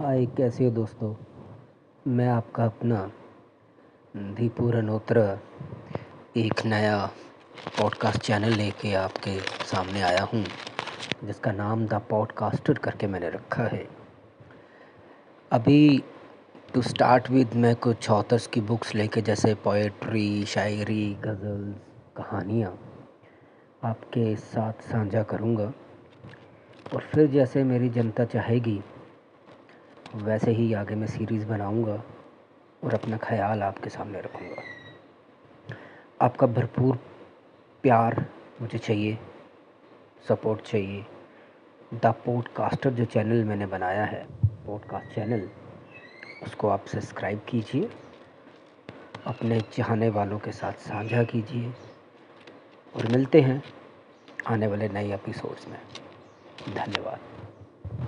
हाय कैसे हो दोस्तों? मैं आपका अपना दीपू रनोत्रा, एक नया पॉडकास्ट चैनल लेके आपके सामने आया हूँ, जिसका नाम द पॉडकास्टर करके मैंने रखा है। अभी टू स्टार्ट विद मैं कुछ ऑथर्स की बुक्स लेके, जैसे पोएट्री शायरी गज़ल कहानियाँ आपके साथ साझा करूँगा। और फिर जैसे मेरी जनता चाहेगी वैसे ही आगे मैं सीरीज़ बनाऊँगा और अपना ख्याल आपके सामने रखूँगा। आपका भरपूर प्यार मुझे चाहिए सपोर्ट चाहिए। द पॉडकास्टर जो चैनल मैंने बनाया है पॉडकास्ट चैनल उसको आप सब्सक्राइब कीजिए, अपने चाहने वालों के साथ साझा कीजिए और मिलते हैं आने वाले नए एपिसोड्स में। धन्यवाद।